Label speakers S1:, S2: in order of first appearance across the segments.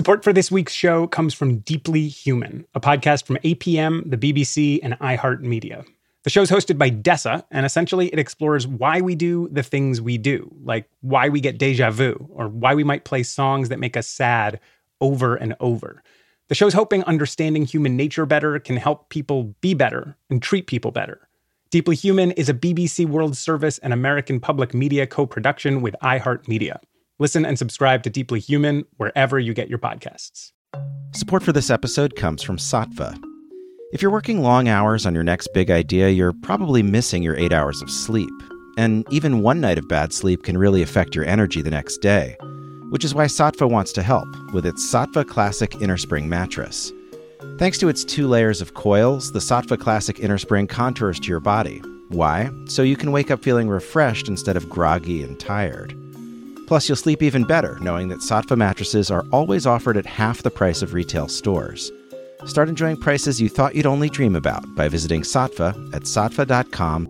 S1: Support for this week's show comes from Deeply Human, a podcast from APM, the BBC, and iHeartMedia. The show's hosted by Dessa, and essentially it explores why we do the things we do, like why we get deja vu, or why we might play songs that make us sad over and over. The show's hoping understanding human nature better can help people be better and treat people better. Deeply Human is a BBC World Service and American Public Media co production with iHeartMedia. Listen and subscribe to Deeply Human wherever you get your podcasts.
S2: Support for this episode comes from Saatva. If you're working long hours on your next big idea, you're probably missing your eight hours of sleep. And even one night of bad sleep can really affect your energy the next day, which is why Saatva wants to help with its Saatva Classic Innerspring mattress. Thanks to its two layers of coils, the Saatva Classic Innerspring contours to your body. Why? So you can wake up feeling refreshed instead of groggy and tired. Plus, you'll sleep even better knowing that Saatva mattresses are always offered at half the price of retail stores. Start enjoying prices you thought you'd only dream about by visiting Saatva at saatva.com.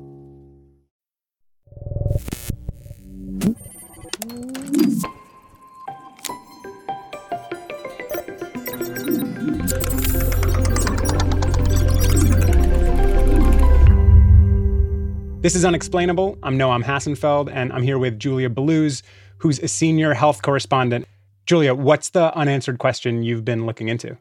S1: This is Unexplainable. I'm Noam Hassenfeld, and I'm here with Julia Belluz, who's a senior health correspondent. Julia, what's the unanswered question you've been looking into?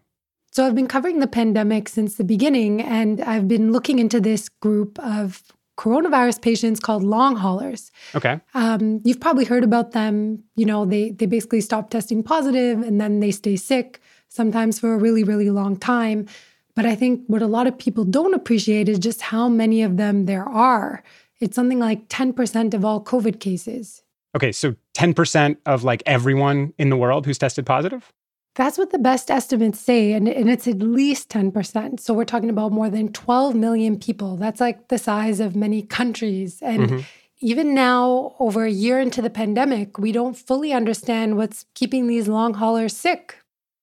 S3: So, I've been covering the pandemic since the beginning, and I've been looking into this group of coronavirus patients called long haulers.
S1: Okay.
S3: Um, you've probably heard about them. You know, they they basically stop testing positive, and then they stay sick, sometimes for a really, really long time. But I think what a lot of people don't appreciate is just how many of them there are. It's something like 10% of all COVID cases.
S1: Okay, so 10% of like everyone in the world who's tested positive?
S3: That's what the best estimates say, and, and it's at least 10%. So we're talking about more than 12 million people. That's like the size of many countries. And mm-hmm. even now, over a year into the pandemic, we don't fully understand what's keeping these long haulers sick.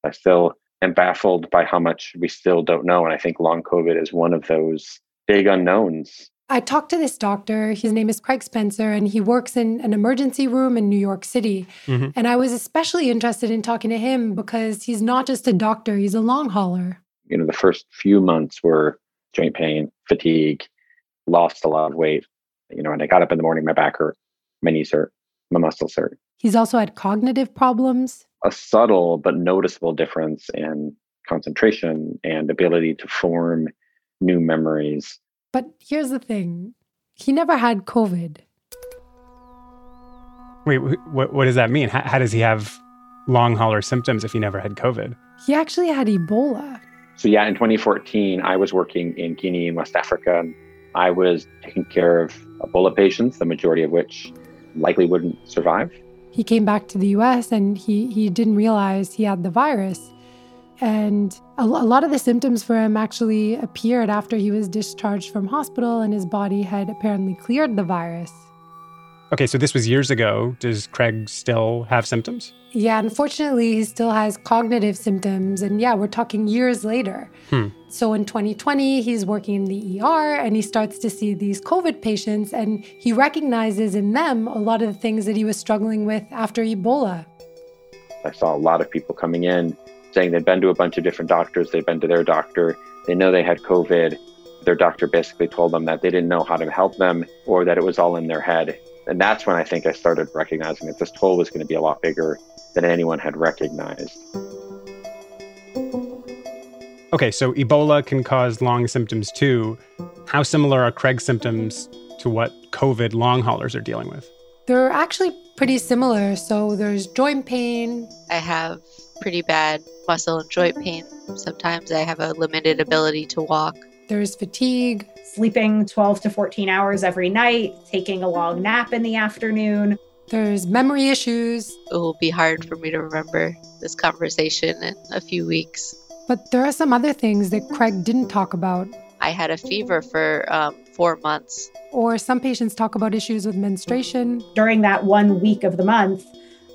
S4: I still am baffled by how much we still don't know. And I think long COVID is one of those big unknowns
S3: I talked to this doctor. His name is Craig Spencer, and he works in an emergency room in New York City. Mm-hmm. And I was especially interested in talking to him because he's not just a doctor, he's a long hauler.
S4: You know, the first few months were joint pain, fatigue, lost a lot of weight. You know, and I got up in the morning, my back hurt, my knees hurt, my muscles hurt.
S3: He's also had cognitive problems.
S4: A subtle but noticeable difference in concentration and ability to form new memories
S3: but here's the thing he never had COVID.
S1: Wait, what, what does that mean? How, how does he have long hauler symptoms if he never had COVID?
S3: He actually had Ebola.
S4: So, yeah, in 2014, I was working in Guinea in West Africa. I was taking care of Ebola patients, the majority of which likely wouldn't survive.
S3: He came back to the US and he, he didn't realize he had the virus. And a, a lot of the symptoms for him actually appeared after he was discharged from hospital and his body had apparently cleared the virus.
S1: Okay, so this was years ago. Does Craig still have symptoms?
S3: Yeah, unfortunately, he still has cognitive symptoms. And yeah, we're talking years later. Hmm. So in 2020, he's working in the ER and he starts to see these COVID patients and he recognizes in them a lot of the things that he was struggling with after Ebola.
S4: I saw a lot of people coming in saying they'd been to a bunch of different doctors, they'd been to their doctor, they know they had COVID. Their doctor basically told them that they didn't know how to help them or that it was all in their head. And that's when I think I started recognizing that this toll was going to be a lot bigger than anyone had recognized.
S1: Okay, so Ebola can cause long symptoms too. How similar are Craig's symptoms to what COVID long haulers are dealing with?
S3: They're actually pretty similar. So there's joint pain.
S5: I have pretty bad muscle and joint pain. Sometimes I have a limited ability to walk.
S3: There's fatigue.
S6: Sleeping 12 to 14 hours every night, taking a long nap in the afternoon.
S3: There's memory issues.
S5: It will be hard for me to remember this conversation in a few weeks.
S3: But there are some other things that Craig didn't talk about.
S5: I had a fever for um, four months.
S3: Or some patients talk about issues with menstruation.
S6: During that one week of the month,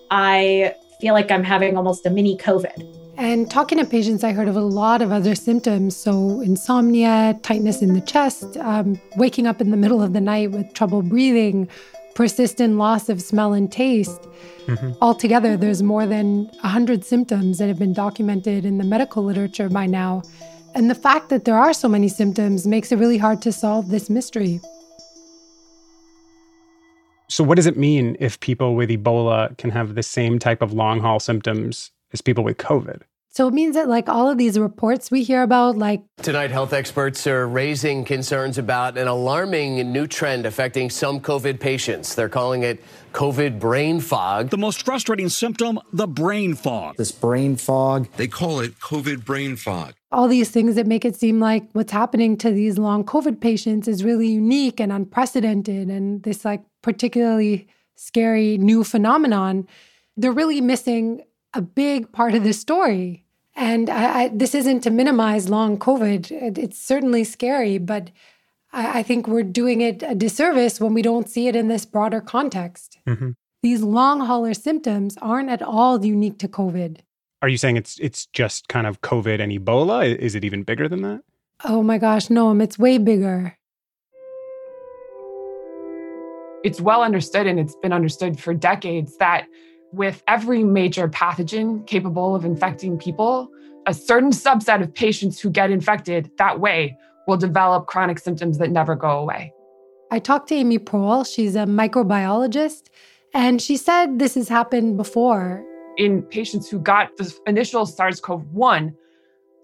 S6: I feel like I'm having almost a mini COVID.
S3: And talking to patients, I heard of a lot of other symptoms. So, insomnia, tightness in the chest, um, waking up in the middle of the night with trouble breathing, persistent loss of smell and taste. Mm-hmm. Altogether, there's more than 100 symptoms that have been documented in the medical literature by now. And the fact that there are so many symptoms makes it really hard to solve this mystery.
S1: So, what does it mean if people with Ebola can have the same type of long haul symptoms as people with COVID?
S3: So it means that, like all of these reports we hear about, like.
S7: Tonight, health experts are raising concerns about an alarming new trend affecting some COVID patients. They're calling it COVID brain fog.
S8: The most frustrating symptom, the brain fog.
S9: This brain fog.
S10: They call it COVID brain fog.
S3: All these things that make it seem like what's happening to these long COVID patients is really unique and unprecedented, and this, like, particularly scary new phenomenon. They're really missing a big part of the story. And I, I, this isn't to minimize long COVID. It, it's certainly scary, but I, I, think we're doing it a disservice when we don't see it in this broader context. Mm-hmm. These long hauler symptoms aren't at all unique to COVID.
S1: Are you saying it's it's just kind of COVID and Ebola? Is it even bigger than that?
S3: Oh my gosh, no, it's way bigger.
S11: It's well understood and it's been understood for decades that with every major pathogen capable of infecting people, a certain subset of patients who get infected that way will develop chronic symptoms that never go away.
S3: I talked to Amy Proal. She's a microbiologist, and she said this has happened before.
S11: In patients who got the initial SARS CoV 1,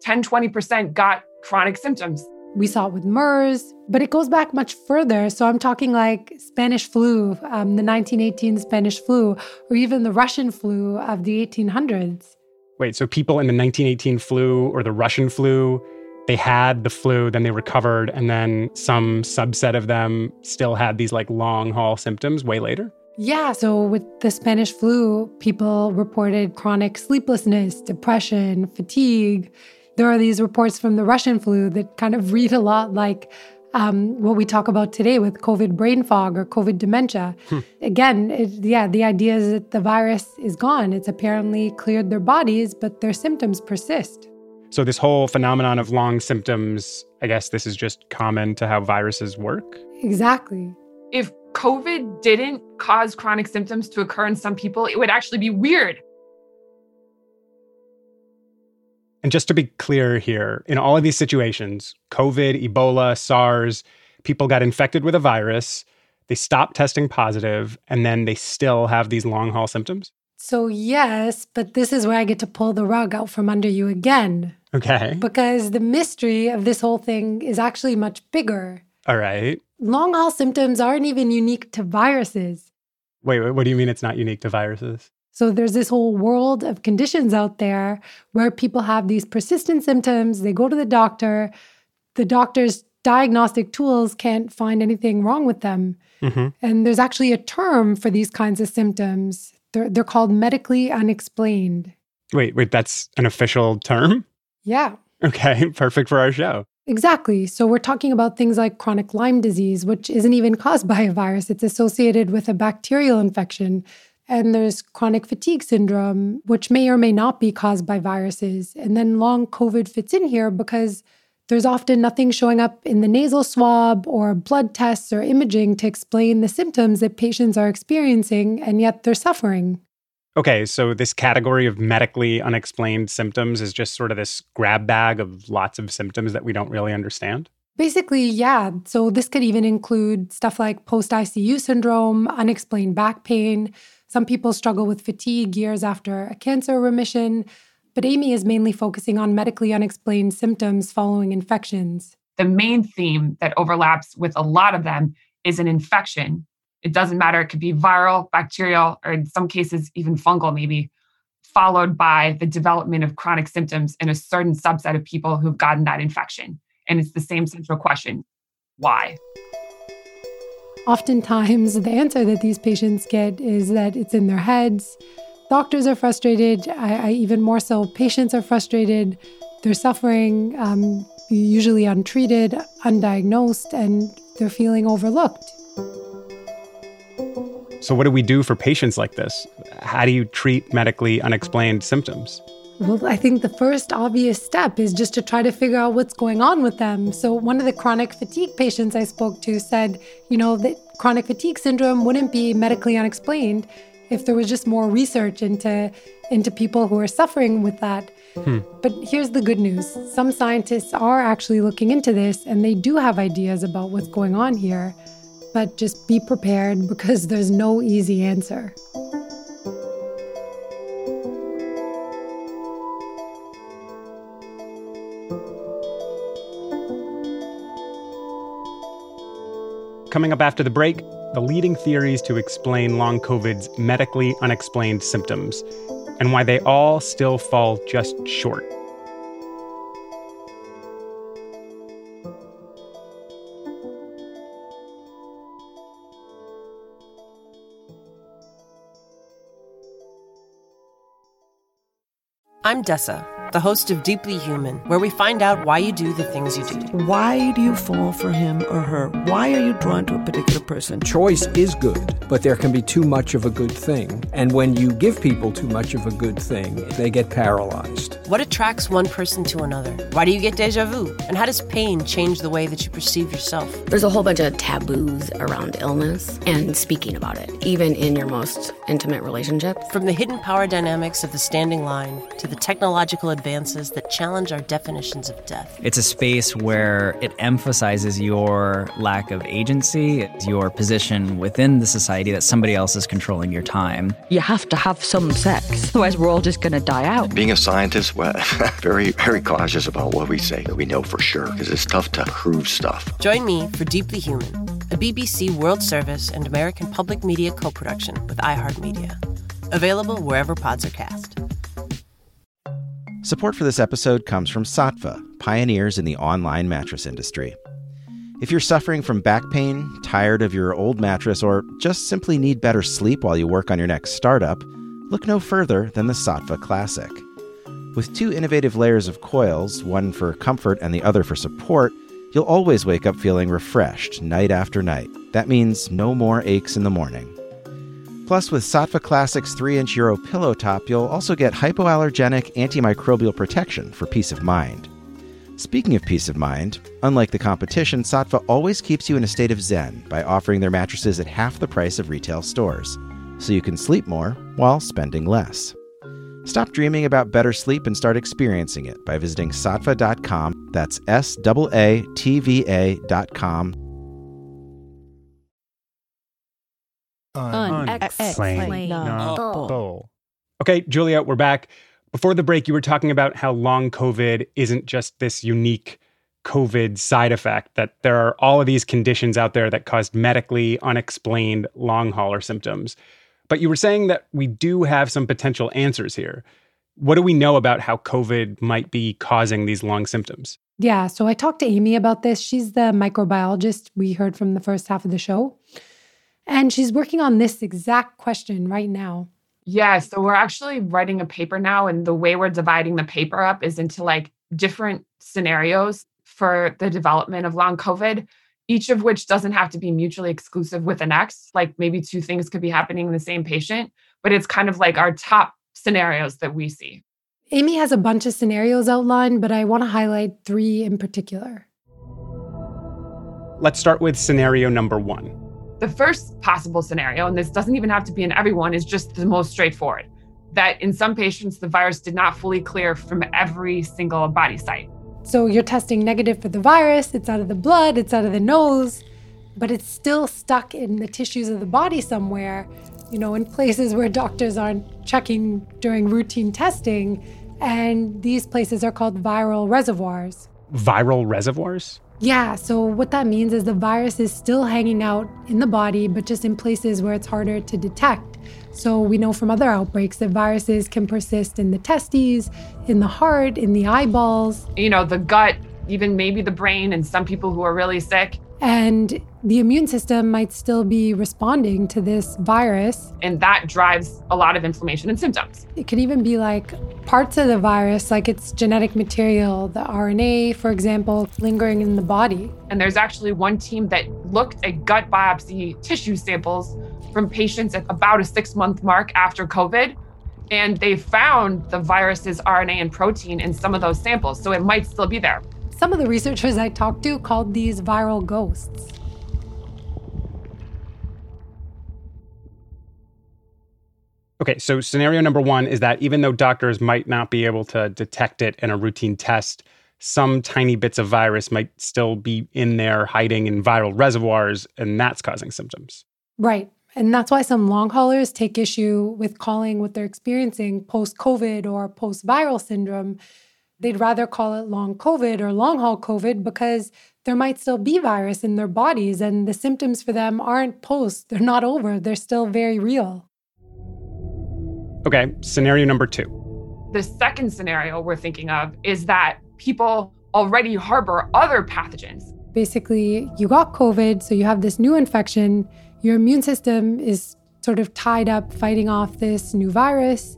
S11: 10 20% got chronic symptoms.
S3: We saw it with MERS, but it goes back much further. So I'm talking like Spanish flu, um, the 1918 Spanish flu, or even the Russian flu of the 1800s.
S1: Wait, so people in the 1918 flu or the Russian flu, they had the flu, then they recovered, and then some subset of them still had these like long haul symptoms way later?
S3: Yeah, so with the Spanish flu, people reported chronic sleeplessness, depression, fatigue there are these reports from the Russian flu that kind of read a lot like um, what we talk about today with COVID brain fog or COVID dementia. Hmm. Again, it, yeah, the idea is that the virus is gone. It's apparently cleared their bodies, but their symptoms persist.
S1: So, this whole phenomenon of long symptoms, I guess this is just common to how viruses work?
S3: Exactly.
S11: If COVID didn't cause chronic symptoms to occur in some people, it would actually be weird
S1: And just to be clear here, in all of these situations, COVID, Ebola, SARS, people got infected with a virus, they stopped testing positive, and then they still have these long haul symptoms?
S3: So, yes, but this is where I get to pull the rug out from under you again.
S1: Okay.
S3: Because the mystery of this whole thing is actually much bigger.
S1: All right.
S3: Long haul symptoms aren't even unique to viruses.
S1: Wait, wait, what do you mean it's not unique to viruses?
S3: So there's this whole world of conditions out there where people have these persistent symptoms. They go to the doctor. The doctor's diagnostic tools can't find anything wrong with them. Mm-hmm. And there's actually a term for these kinds of symptoms. They're, they're called medically unexplained.
S1: Wait, wait, that's an official term?
S3: Yeah.
S1: Okay, perfect for our show.
S3: Exactly. So we're talking about things like chronic Lyme disease, which isn't even caused by a virus. It's associated with a bacterial infection. And there's chronic fatigue syndrome, which may or may not be caused by viruses. And then long COVID fits in here because there's often nothing showing up in the nasal swab or blood tests or imaging to explain the symptoms that patients are experiencing, and yet they're suffering.
S1: Okay, so this category of medically unexplained symptoms is just sort of this grab bag of lots of symptoms that we don't really understand?
S3: Basically, yeah. So this could even include stuff like post ICU syndrome, unexplained back pain, some people struggle with fatigue years after a cancer remission, but Amy is mainly focusing on medically unexplained symptoms following infections.
S11: The main theme that overlaps with a lot of them is an infection. It doesn't matter, it could be viral, bacterial, or in some cases, even fungal, maybe, followed by the development of chronic symptoms in a certain subset of people who've gotten that infection. And it's the same central question why?
S3: Oftentimes, the answer that these patients get is that it's in their heads. Doctors are frustrated. I, I even more so, patients are frustrated. They're suffering, um, usually untreated, undiagnosed, and they're feeling overlooked.
S1: So, what do we do for patients like this? How do you treat medically unexplained symptoms?
S3: Well, I think the first obvious step is just to try to figure out what's going on with them. So, one of the chronic fatigue patients I spoke to said, you know, that chronic fatigue syndrome wouldn't be medically unexplained if there was just more research into into people who are suffering with that. Hmm. But here's the good news. Some scientists are actually looking into this and they do have ideas about what's going on here. But just be prepared because there's no easy answer.
S1: Coming up after the break, the leading theories to explain long COVID's medically unexplained symptoms, and why they all still fall just short.
S9: I'm Dessa the host of Deeply Human, where we find out why you do the things you do.
S12: Why do you fall for him or her? Why are you drawn to a particular person?
S13: Choice is good, but there can be too much of a good thing. And when you give people too much of a good thing, they get paralyzed.
S9: What attracts one person to another? Why do you get deja vu? And how does pain change the way that you perceive yourself?
S14: There's a whole bunch of taboos around illness and speaking about it, even in your most intimate relationship.
S9: From the hidden power dynamics of the standing line to the technological advances that challenge our definitions of death.
S15: It's a space where it emphasizes your lack of agency, your position within the society that somebody else is controlling your time.
S16: You have to have some sex, otherwise, we're all just going to die out.
S17: Being a scientist, well, very, very cautious about what we say that we know for sure, because it's tough to prove stuff.
S9: Join me for Deeply Human, a BBC World Service and American Public Media co production with iHeartMedia. Available wherever pods are cast.
S2: Support for this episode comes from Saatva, pioneers in the online mattress industry. If you're suffering from back pain, tired of your old mattress, or just simply need better sleep while you work on your next startup, look no further than the Saatva Classic. With two innovative layers of coils, one for comfort and the other for support, you'll always wake up feeling refreshed night after night. That means no more aches in the morning. Plus, with Saatva Classic's 3 inch Euro pillow top, you'll also get hypoallergenic antimicrobial protection for peace of mind. Speaking of peace of mind, unlike the competition, Saatva always keeps you in a state of zen by offering their mattresses at half the price of retail stores, so you can sleep more while spending less. Stop dreaming about better sleep and start experiencing it by visiting saatva.com. That's S A T V A.com
S1: unexplainable. Okay, Julia, we're back. Before the break, you were talking about how long COVID isn't just this unique COVID side effect, that there are all of these conditions out there that caused medically unexplained long hauler symptoms. But you were saying that we do have some potential answers here. What do we know about how COVID might be causing these long symptoms?
S3: Yeah, so I talked to Amy about this. She's the microbiologist we heard from the first half of the show. And she's working on this exact question right now.
S11: Yeah. So we're actually writing a paper now. And the way we're dividing the paper up is into like different scenarios for the development of long COVID, each of which doesn't have to be mutually exclusive with the next. Like maybe two things could be happening in the same patient, but it's kind of like our top scenarios that we see.
S3: Amy has a bunch of scenarios outlined, but I want to highlight three in particular.
S1: Let's start with scenario number one.
S11: The first possible scenario, and this doesn't even have to be in everyone, is just the most straightforward that in some patients, the virus did not fully clear from every single body site.
S3: So you're testing negative for the virus, it's out of the blood, it's out of the nose, but it's still stuck in the tissues of the body somewhere, you know, in places where doctors aren't checking during routine testing. And these places are called viral reservoirs.
S1: Viral reservoirs?
S3: Yeah, so what that means is the virus is still hanging out in the body, but just in places where it's harder to detect. So we know from other outbreaks that viruses can persist in the testes, in the heart, in the eyeballs.
S11: You know, the gut, even maybe the brain, and some people who are really sick.
S3: And the immune system might still be responding to this virus.
S11: And that drives a lot of inflammation and symptoms.
S3: It could even be like parts of the virus, like its genetic material, the RNA, for example, lingering in the body.
S11: And there's actually one team that looked at gut biopsy tissue samples from patients at about a six month mark after COVID. And they found the virus's RNA and protein in some of those samples, so it might still be there.
S3: Some of the researchers I talked to called these viral ghosts.
S1: Okay, so scenario number one is that even though doctors might not be able to detect it in a routine test, some tiny bits of virus might still be in there hiding in viral reservoirs, and that's causing symptoms.
S3: Right. And that's why some long haulers take issue with calling what they're experiencing post COVID or post viral syndrome. They'd rather call it long COVID or long haul COVID because there might still be virus in their bodies and the symptoms for them aren't post, they're not over, they're still very real.
S1: Okay, scenario number two.
S11: The second scenario we're thinking of is that people already harbor other pathogens.
S3: Basically, you got COVID, so you have this new infection. Your immune system is sort of tied up fighting off this new virus,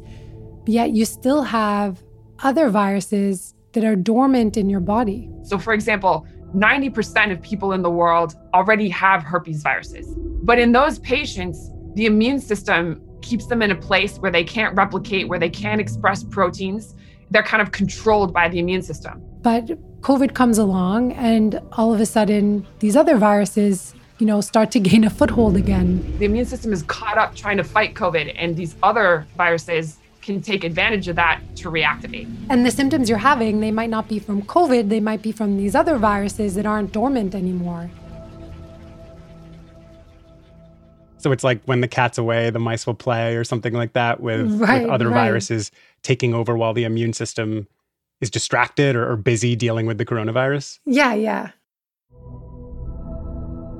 S3: yet you still have other viruses that are dormant in your body.
S11: So, for example, 90% of people in the world already have herpes viruses. But in those patients, the immune system keeps them in a place where they can't replicate, where they can't express proteins. They're kind of controlled by the immune system.
S3: But COVID comes along, and all of a sudden, these other viruses, you know, start to gain a foothold again.
S11: The immune system is caught up trying to fight COVID, and these other viruses can take advantage of that to reactivate.
S3: And the symptoms you're having, they might not be from COVID, they might be from these other viruses that aren't dormant anymore.
S1: So it's like when the cat's away, the mice will play, or something like that, with,
S3: Right,
S1: with other
S3: right.
S1: viruses taking over while the immune system is distracted or, or busy dealing with the coronavirus.
S3: Yeah, yeah.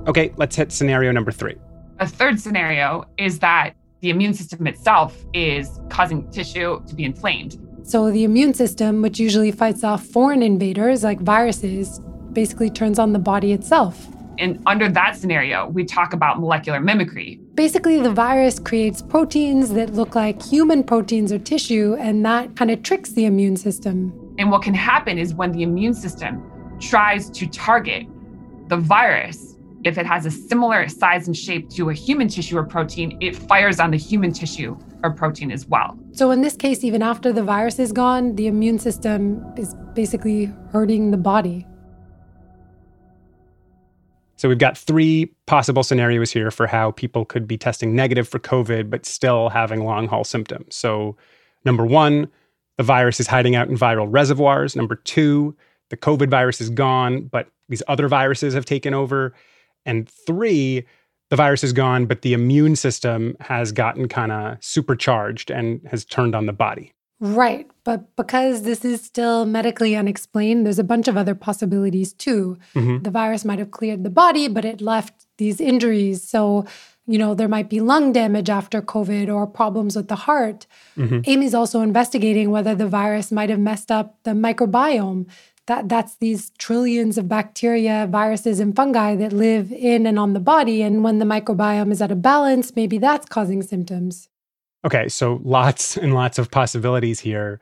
S1: Okay, let's hit scenario number three.
S11: A third scenario is that the immune system itself is causing tissue to be inflamed.
S3: So the immune system, which usually fights off foreign invaders like viruses, basically turns on the body itself.
S11: And under that scenario, we talk about molecular mimicry.
S3: Basically, the virus creates proteins that look like human proteins or tissue, and that kind of tricks the immune system.
S11: And what can happen is when the immune system tries to target the virus, if it has a similar size and shape to a human tissue or protein, it fires on the human tissue or protein as well.
S3: So, in this case, even after the virus is gone, the immune system is basically hurting the body.
S1: So we've got three possible scenarios here for how people could be testing negative for COVID, but still having long haul symptoms. So, number one, the virus is hiding out in viral reservoirs. Number two, the COVID virus is gone, but these other viruses have taken over. And three, the virus is gone, but the immune system has gotten kind of supercharged and has turned on the body.
S3: Right. But because this is still medically unexplained, there's a bunch of other possibilities too.
S1: Mhm.
S3: The virus might have cleared the body, but it left these injuries. So, you know, there might be lung damage after COVID or problems with the heart.
S1: Mhm.
S3: Amy's also investigating whether the virus might have messed up the microbiome. That, that's these trillions of bacteria, viruses, and fungi that live in and on the body. And when the microbiome is out of balance, maybe that's causing symptoms.
S1: Okay, so lots and lots of possibilities here.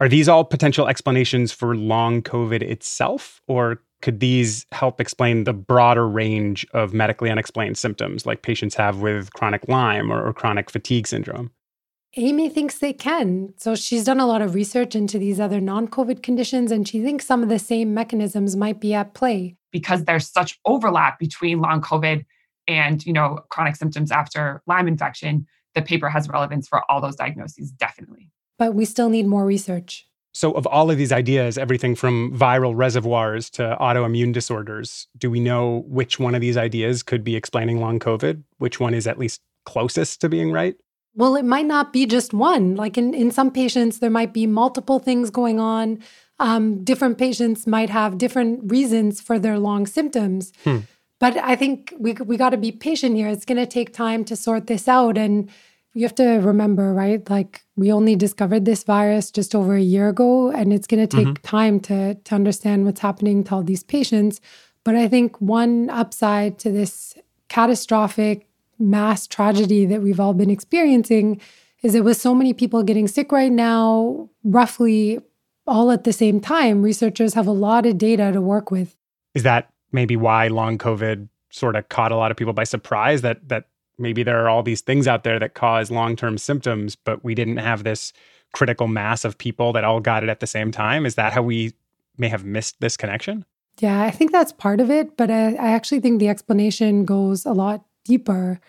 S1: Are these all potential explanations for long COVID itself, or could these help explain the broader range of medically unexplained symptoms like patients have with chronic Lyme or, or chronic fatigue syndrome?
S3: Amy thinks they can. So she's done a lot of research into these other non COVID conditions, and she thinks some of the same mechanisms might be at play.
S11: because there's such overlap between long COVID and you know chronic symptoms after Lyme infection. The paper has relevance for all those diagnoses, definitely.
S3: But we still need more research.
S1: So, of all of these ideas, everything from viral reservoirs to autoimmune disorders, do we know which one of these ideas could be explaining long COVID? Which one is at least closest to being right?
S3: Well, it might not be just one. Like in, in some patients, there might be multiple things going on. Um, different patients might have different reasons for their long symptoms.
S1: Hmm.
S3: But I think we we got to be patient here. It's going to take time to sort this out, and you have to remember, right? Like we only discovered this virus just over a year ago, and it's going to take
S1: Mhm.
S3: time to to understand what's happening to all these patients. But I think one upside to this catastrophic mass tragedy that we've all been experiencing is that with so many people getting sick right now, roughly all at the same time, researchers have a lot of data to work with.
S1: Is that maybe why long COVID sort of caught a lot of people by surprise that that maybe there are all these things out there that cause long term symptoms, but we didn't have this critical mass of people that all got it at the same time? Is that how we may have missed this connection?
S3: Yeah, I think that's part of it, but I, I actually think the explanation goes a lot deeper.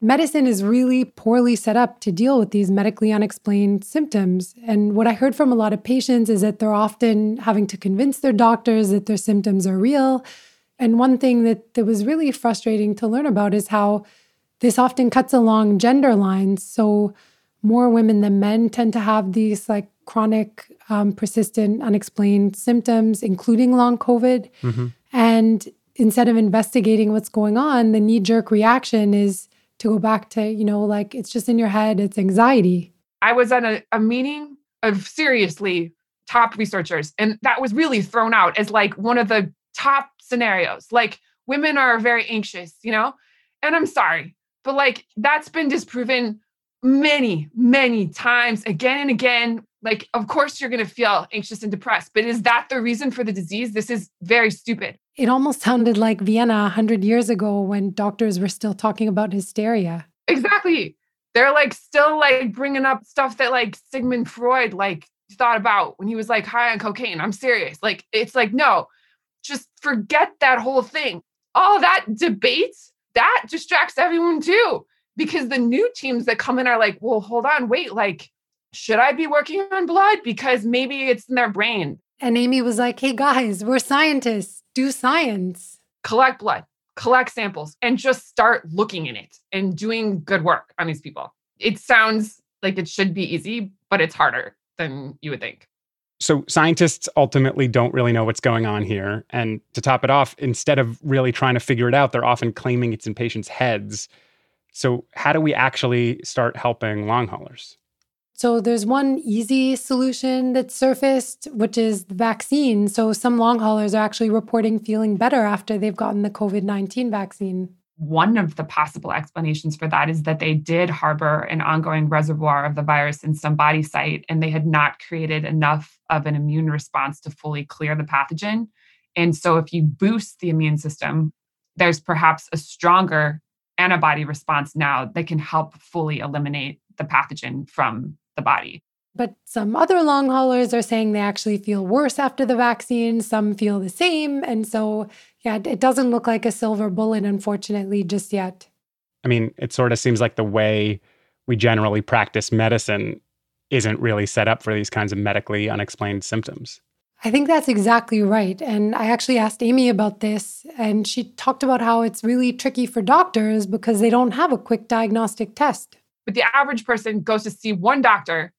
S3: Medicine is really poorly set up to deal with these medically unexplained symptoms. And what I heard from a lot of patients is that they're often having to convince their doctors that their symptoms are real. And one thing that, that was really frustrating to learn about is how this often cuts along gender lines. So more women than men tend to have these like chronic, um, persistent, unexplained symptoms, including long COVID. Mm-hmm. And instead of investigating what's going on, the knee jerk reaction is to go back to, you know, like it's just in your head, it's anxiety.
S11: I was at a, a meeting of seriously top researchers, and that was really thrown out as like one of the top scenarios. Like women are very anxious, you know? And I'm sorry, but like that's been disproven many, many times again and again. Like, of course, you're going to feel anxious and depressed, but is that the reason for the disease? This is very stupid.
S3: It almost sounded like Vienna 100 years ago when doctors were still talking about hysteria.
S11: Exactly. They're like still like bringing up stuff that like Sigmund Freud like thought about when he was like high on cocaine. I'm serious. Like, it's like, no, just forget that whole thing. All that debate, that distracts everyone too because the new teams that come in are like, well, hold on, wait, like, should I be working on blood? Because maybe it's in their brain.
S3: And Amy was like, hey guys, we're scientists, do science.
S11: Collect blood, collect samples, and just start looking in it and doing good work on these people. It sounds like it should be easy, but it's harder than you would think.
S1: So, scientists ultimately don't really know what's going on here. And to top it off, instead of really trying to figure it out, they're often claiming it's in patients' heads so, how do we actually start helping long haulers?
S3: So, there's one easy solution that surfaced, which is the vaccine. So, some long haulers are actually reporting feeling better after they've gotten the COVID 19 vaccine.
S11: One of the possible explanations for that is that they did harbor an ongoing reservoir of the virus in some body site, and they had not created enough of an immune response to fully clear the pathogen. And so, if you boost the immune system, there's perhaps a stronger antibody response now that can help fully eliminate the pathogen from the body.
S3: But some other long haulers are saying they actually feel worse after the vaccine. Some feel the same. And so, yeah, it doesn't look like a silver bullet, unfortunately, just yet.
S1: I mean, it sort of seems like the way we generally practice medicine isn't really set up for these kinds of medically unexplained symptoms.
S3: I think that's exactly right. And I actually asked Amy about this, and she talked about how it's really tricky for doctors because they don't have a quick diagnostic test.
S11: But the average person goes to see one doctor,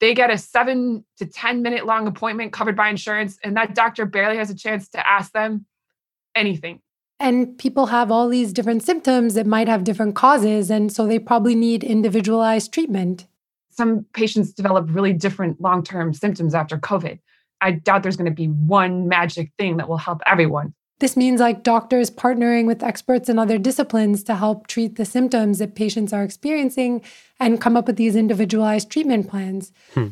S11: they get a seven to 10 minute long appointment covered by insurance, and that doctor barely has a chance to ask them anything.
S3: And people have all these different symptoms that might have different causes, and so they probably need individualized treatment.
S11: Some patients develop really different long term symptoms after COVID. I doubt there's going to be one magic thing that will help everyone.
S3: This means like doctors partnering with experts in other disciplines to help treat the symptoms that patients are experiencing and come up with these individualized treatment plans. Hmm.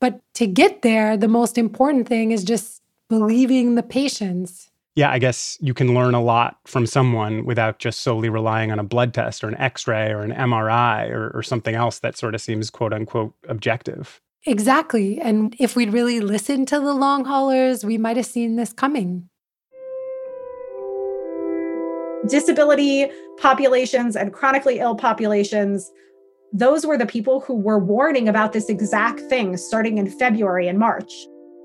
S3: But to get there, the most important thing is just believing the patients.
S1: Yeah, I guess you can learn a lot from someone without just solely relying on a blood test or an x ray or an MRI or, or something else that sort of seems quote unquote objective.
S3: Exactly. And if we'd really listened to the long haulers, we might have seen this coming.
S6: Disability populations and chronically ill populations, those were the people who were warning about this exact thing starting in February and March.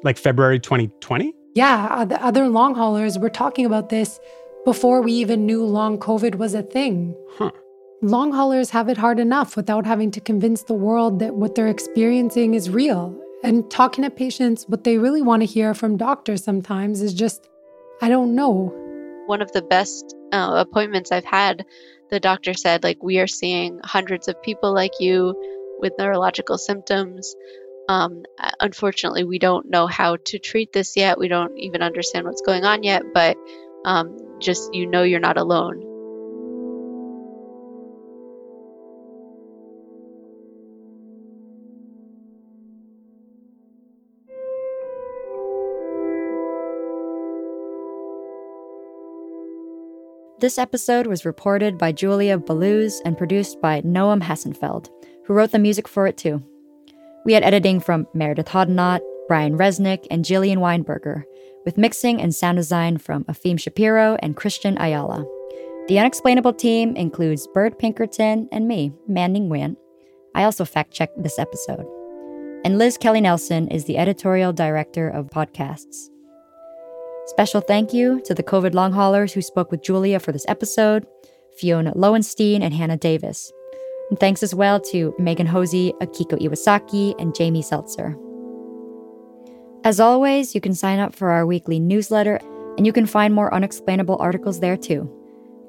S1: Like February 2020?
S3: Yeah, the other long haulers were talking about this before we even knew long COVID was a thing.
S1: Huh
S3: long haulers have it hard enough without having to convince the world that what they're experiencing is real. And talking to patients, what they really want to hear from doctors sometimes is just, I don't know.
S5: One of the best uh, appointments I've had, the doctor said, like, we are seeing hundreds of people like you with neurological symptoms. Um, unfortunately, we don't know how to treat this yet. We don't even understand what's going on yet, but um, just you know you're not alone.
S18: This episode was reported by Julia Belluz and produced by Noam Hassenfeld, who wrote the music for it too. We had editing from Meredith Hodnot, Brian Resnick, and Jillian Weinberger, with mixing and sound design from Afim Shapiro and Christian Ayala. The Unexplainable team includes Byrd Pinkerton and me, Mandy Nguyen. I also fact checked this episode. And Liz Kelly Nelson is the editorial director of podcasts. Special thank you to the COVID long haulers who spoke with Julia for this episode Fiona Lowenstein and Hannah Davis. And thanks as well to Megan Hosey, Akiko Iwasaki, and Jaime Seltzer. As always, you can sign up for our weekly newsletter, and you can find more unexplainable articles there too.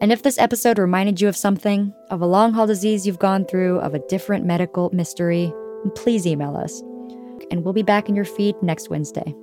S18: And if this episode reminded you of something, of a long haul disease you've gone through, of a different medical mystery, please email us. And we'll be back in your feed next Wednesday.